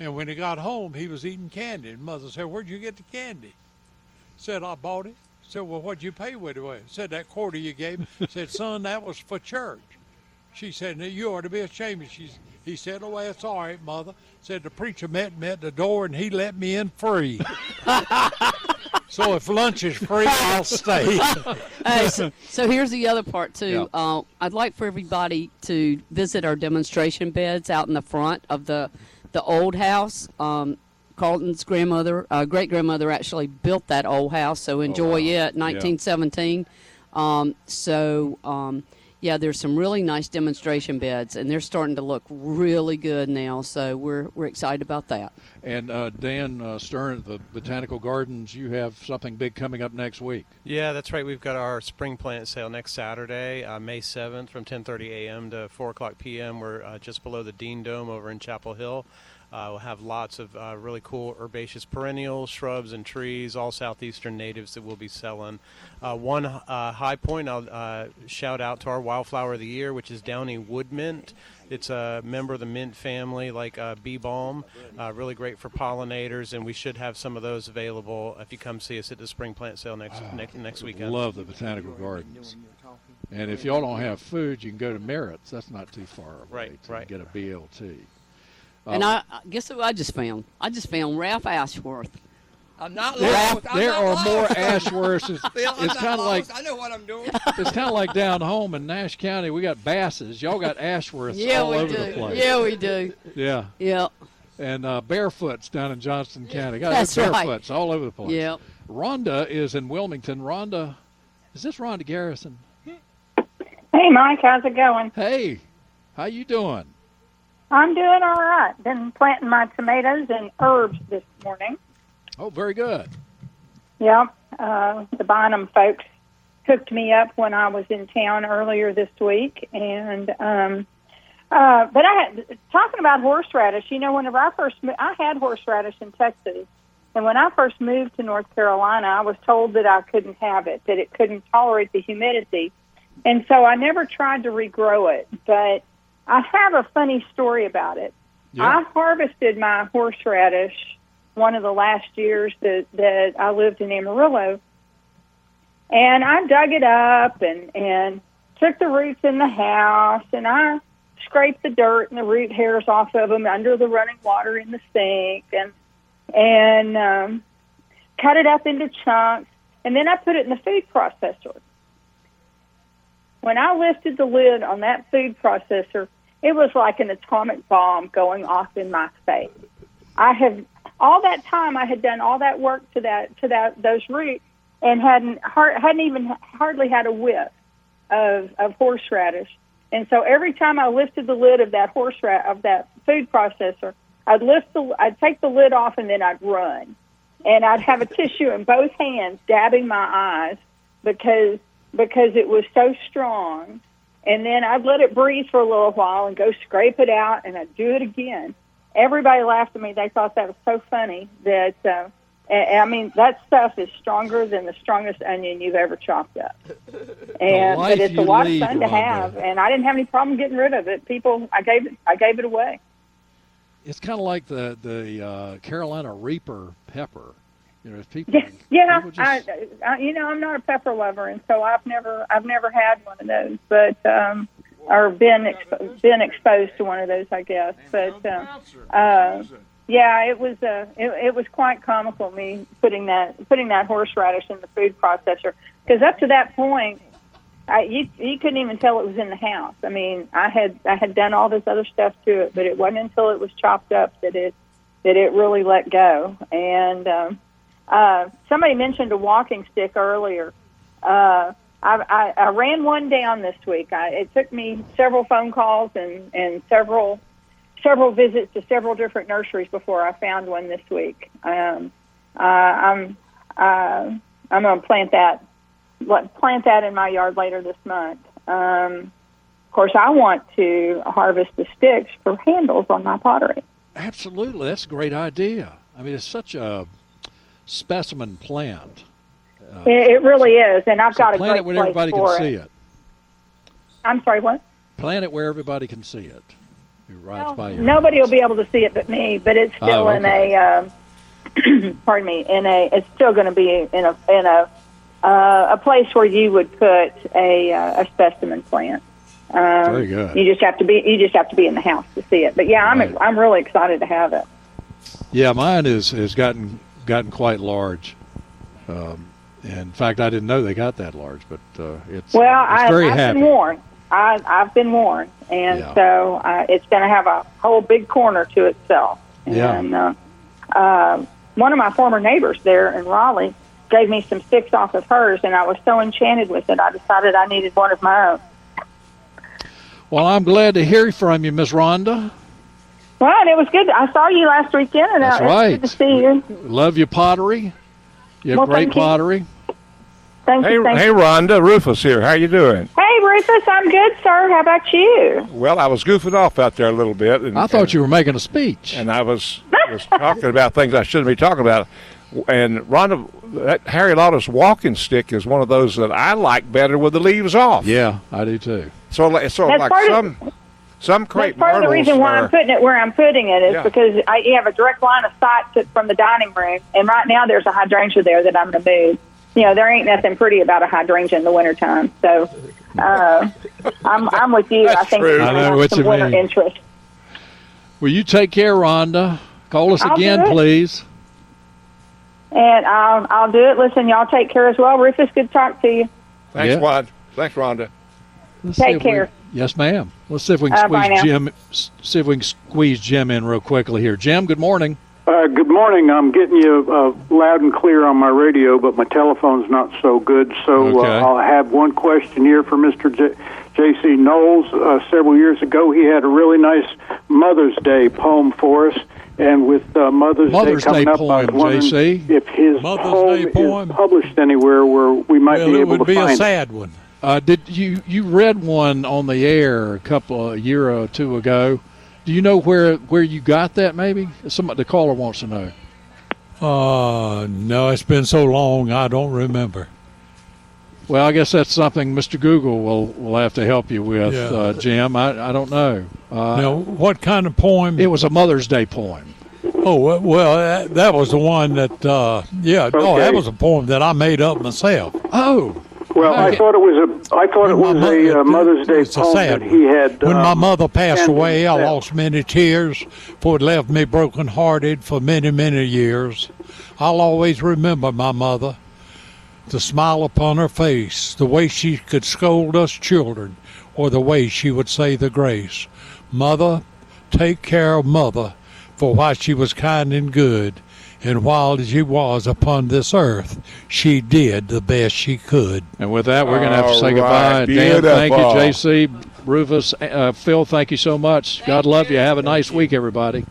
Speaker 56: And when he got home, he was eating candy. And mother said, "Where'd you get the candy?" Said, "I bought it." Said, "Well, what'd you pay with it?" Said, "That quarter you gave me." said, "Son, that was for church." She said, "Now you ought to be ashamed." She, he said, "Oh, well, it's all right, mother." Said the preacher met me at the door and he let me in free. so if lunch is free, I'll stay.
Speaker 48: hey, so, so, here's the other part too. Yeah. Uh, I'd like for everybody to visit our demonstration beds out in the front of the the old house. Um, Carlton's grandmother, uh, great grandmother, actually built that old house. So enjoy oh, wow. it, 1917. Yeah. Um, so um, yeah, there's some really nice demonstration beds, and they're starting to look really good now. So we're we're excited about that.
Speaker 45: And uh, Dan uh, Stern at the Botanical Gardens, you have something big coming up next week.
Speaker 49: Yeah, that's right. We've got our spring plant sale next Saturday, uh, May 7th, from 10:30 a.m. to 4 o'clock p.m. We're uh, just below the Dean Dome over in Chapel Hill. Uh, we'll have lots of uh, really cool herbaceous perennials, shrubs, and trees, all southeastern natives that we'll be selling. Uh, one uh, high point I'll uh, shout out to our wildflower of the year, which is downy wood mint. It's a member of the mint family, like uh, bee balm. really great for pollinators, and we should have some of those available if you come see us at the spring plant sale next oh, next, next weekend.
Speaker 45: Love the botanical gardens. And if y'all don't have food, you can go to Merritt's. That's not too far away.
Speaker 49: Right, right.
Speaker 45: Get a BLT.
Speaker 48: And oh. I, guess who I just found? I just found Ralph Ashworth.
Speaker 50: I'm not
Speaker 45: there,
Speaker 50: lost.
Speaker 45: I'm there
Speaker 50: not
Speaker 45: are
Speaker 50: lost.
Speaker 45: more Ashworths. It's, it's kind of like
Speaker 50: I know what I'm doing.
Speaker 45: It's kind of like down home in Nash County. We got Basses. Y'all got Ashworths
Speaker 48: yeah,
Speaker 45: all
Speaker 48: we
Speaker 45: over
Speaker 48: do.
Speaker 45: the place.
Speaker 48: Yeah, we do.
Speaker 45: Yeah.
Speaker 48: Yeah.
Speaker 45: And uh, Barefoots down in Johnston County. Got
Speaker 48: That's
Speaker 45: Barefoots
Speaker 48: right.
Speaker 45: all over the place.
Speaker 48: Yeah.
Speaker 45: Rhonda is in Wilmington. Rhonda, is this Rhonda Garrison?
Speaker 57: Hey, Mike. How's it going?
Speaker 45: Hey, how you doing?
Speaker 57: I'm doing all right. Been planting my tomatoes and herbs this morning.
Speaker 45: Oh, very good.
Speaker 57: Yeah, Uh, the Bynum folks hooked me up when I was in town earlier this week, and um, uh, but I had talking about horseradish. You know, whenever I first mo- I had horseradish in Texas, and when I first moved to North Carolina, I was told that I couldn't have it, that it couldn't tolerate the humidity, and so I never tried to regrow it, but I have a funny story about it. Yeah. I harvested my horseradish one of the last years that that I lived in Amarillo, and I dug it up and and took the roots in the house, and I scraped the dirt and the root hairs off of them under the running water in the sink, and and um, cut it up into chunks, and then I put it in the food processor. When I lifted the lid on that food processor, it was like an atomic bomb going off in my face. I have all that time I had done all that work to that to that those roots and hadn't hadn't even hardly had a whiff of of horseradish. And so every time I lifted the lid of that horseradish of that food processor, I'd lift the I'd take the lid off and then I'd run. And I'd have a tissue in both hands dabbing my eyes because because it was so strong. And then I'd let it breathe for a little while and go scrape it out, and I'd do it again. Everybody laughed at me. They thought that was so funny that, uh, I mean, that stuff is stronger than the strongest onion you've ever chopped up. And but it's a lot of fun to have, and I didn't have any problem getting rid of it. People, I gave it, I gave it away.
Speaker 45: It's kind of like the the uh, Carolina Reaper pepper you know, if people,
Speaker 57: yeah, yeah
Speaker 45: people
Speaker 57: just... I, I, you know, I'm not a pepper lover, and so I've never, I've never had one of those, but um, or been expo- been exposed to one of those, I guess. But uh, uh, yeah, it was, uh, it, it was quite comical me putting that putting that horseradish in the food processor because up to that point, I, you you couldn't even tell it was in the house. I mean, I had I had done all this other stuff to it, but it wasn't until it was chopped up that it that it really let go. And um, uh, somebody mentioned a walking stick earlier. Uh, I, I, I ran one down this week. I, it took me several phone calls and, and several several visits to several different nurseries before I found one this week. Um, uh, I'm uh, I'm going to plant that plant that in my yard later this month. Um, of course, I want to harvest the sticks for handles on my pottery.
Speaker 45: Absolutely, that's a great idea. I mean, it's such a specimen plant.
Speaker 57: Uh, it, it, really is, and I've got a
Speaker 45: plant it where everybody
Speaker 57: can
Speaker 45: see it.
Speaker 57: I'm sorry, what?
Speaker 45: Plant it where everybody can see it. Right well,
Speaker 57: nobody will be able to see it but me, but it's still
Speaker 45: oh, okay.
Speaker 57: in a. Uh, pardon me. In a, it's still going to be in a in a uh, a place where you would put a uh, a specimen plant.
Speaker 45: Um, Very good.
Speaker 57: You just have to be you just have to be in the house to see it. But yeah, I'm right. I'm really excited to have it.
Speaker 45: Yeah, mine is has gotten gotten quite large. Um, in fact, I didn't know they got that large, but uh, it's
Speaker 57: Well,
Speaker 45: it's
Speaker 57: I,
Speaker 45: very
Speaker 57: I've
Speaker 45: happy.
Speaker 57: been warned. I, I've been warned, and
Speaker 45: Yeah.
Speaker 57: so uh, it's going to have a whole big corner to itself.
Speaker 45: Yeah.
Speaker 57: And uh, uh, one of my former neighbors there in Raleigh gave me some sticks off of hers, and I was so enchanted with it, I decided I needed one of my own.
Speaker 45: Well, I'm glad to hear from you, Miss Rhonda.
Speaker 57: Well, and it was good. I saw you last weekend, and
Speaker 45: That's
Speaker 57: uh, it's
Speaker 45: right.
Speaker 57: good to see you.
Speaker 45: Love your pottery. You have
Speaker 57: Well,
Speaker 45: great
Speaker 57: thank you.
Speaker 45: pottery.
Speaker 57: Thank
Speaker 47: Hey,
Speaker 57: you. Thank
Speaker 47: hey,
Speaker 57: you.
Speaker 47: Rhonda, Rufus here. How you doing?
Speaker 57: Hey, Rufus, I'm good, sir. How about you?
Speaker 47: Well, I was goofing off out there a little bit. And,
Speaker 45: I thought you were making a speech.
Speaker 47: and I was was talking about things I shouldn't be talking about. And Rhonda, that Harry Lauder's walking stick is one of those that I like better with the leaves off.
Speaker 45: Yeah, I do too.
Speaker 47: So, like- so
Speaker 57: That's
Speaker 47: like
Speaker 57: some. of-
Speaker 47: some some crepe
Speaker 57: That's part of the reason why
Speaker 47: are-
Speaker 57: I'm putting it where I'm putting it is
Speaker 47: Yeah.
Speaker 57: because I, you have a direct line of sight to, from the dining room, and right now there's a hydrangea there that I'm going to move. You know, there ain't nothing pretty about a hydrangea in the wintertime. So uh, I'm, I'm with you. I think
Speaker 45: true.
Speaker 57: it's
Speaker 45: I
Speaker 57: gonna
Speaker 45: know
Speaker 57: have
Speaker 45: what
Speaker 57: some
Speaker 45: you
Speaker 57: winter
Speaker 45: mean.
Speaker 57: interest.
Speaker 45: Will you take care, Rhonda? Call us
Speaker 57: I'll
Speaker 45: again, please.
Speaker 57: And I'll, I'll do it. Listen, y'all take care as well. Rufus, good to talk to you.
Speaker 47: Thanks,
Speaker 45: Yeah.
Speaker 47: Rhonda. Thanks, Rhonda.
Speaker 45: Let's
Speaker 57: Take
Speaker 45: see if we-
Speaker 57: care.
Speaker 45: Yes, ma'am. Let's see if we can
Speaker 57: Uh,
Speaker 45: squeeze
Speaker 57: now.
Speaker 45: Jim. See if we can squeeze Jim in real quickly here. Jim, good morning.
Speaker 58: Uh, good morning. I'm getting you uh, loud and clear on my radio, but my telephone's not so good. So
Speaker 45: Okay.
Speaker 58: uh, I'll have one question here for Mr. J- J.C. Knowles. Uh, several years ago, he had a really nice Mother's Day poem for us. And with uh, Mother's,
Speaker 45: Mother's
Speaker 58: Day coming
Speaker 45: Day
Speaker 58: up, I was
Speaker 45: poem,
Speaker 58: wondering
Speaker 45: J.C..
Speaker 58: if his
Speaker 56: Mother's
Speaker 58: poem,
Speaker 56: Day poem?
Speaker 58: is published anywhere where we might
Speaker 56: Well,
Speaker 58: be
Speaker 56: it
Speaker 58: able
Speaker 56: would
Speaker 58: to
Speaker 56: be
Speaker 58: find
Speaker 56: a
Speaker 58: it.
Speaker 56: sad one.
Speaker 45: Uh, did you you read one on the air a couple a year or two ago? Do you know where where you got that? Maybe somebody the caller wants to know.
Speaker 56: Uh, no, it's been so long, I don't remember.
Speaker 45: Well, I guess that's something Mr. Google will will have to help you with,
Speaker 56: Yeah.
Speaker 45: uh, Jim. I I don't know. Uh,
Speaker 56: now, what kind of poem?
Speaker 45: It was a Mother's Day poem.
Speaker 56: Oh well, well, that, that was the one that. Uh, yeah, no, that was a poem that I made up myself.
Speaker 45: Oh,
Speaker 58: Well, I thought it was a I thought it was a uh, Mother's Day poem that he had.
Speaker 56: When my
Speaker 58: um,
Speaker 56: mother passed away, I lost many tears, for it left me broken-hearted for many, many years. I'll always remember my mother, the smile upon her face, the way she could scold us children, or the way she would say the grace. Mother, take care of mother, for why she was kind and good, and while she was upon this earth, she did the best she could.
Speaker 45: And with that, we're going to have to say
Speaker 47: All
Speaker 45: goodbye.
Speaker 47: right,
Speaker 45: Dan, thank you. JC, Rufus, uh, Phil. Thank you so much. God love you. Have a nice week, everybody.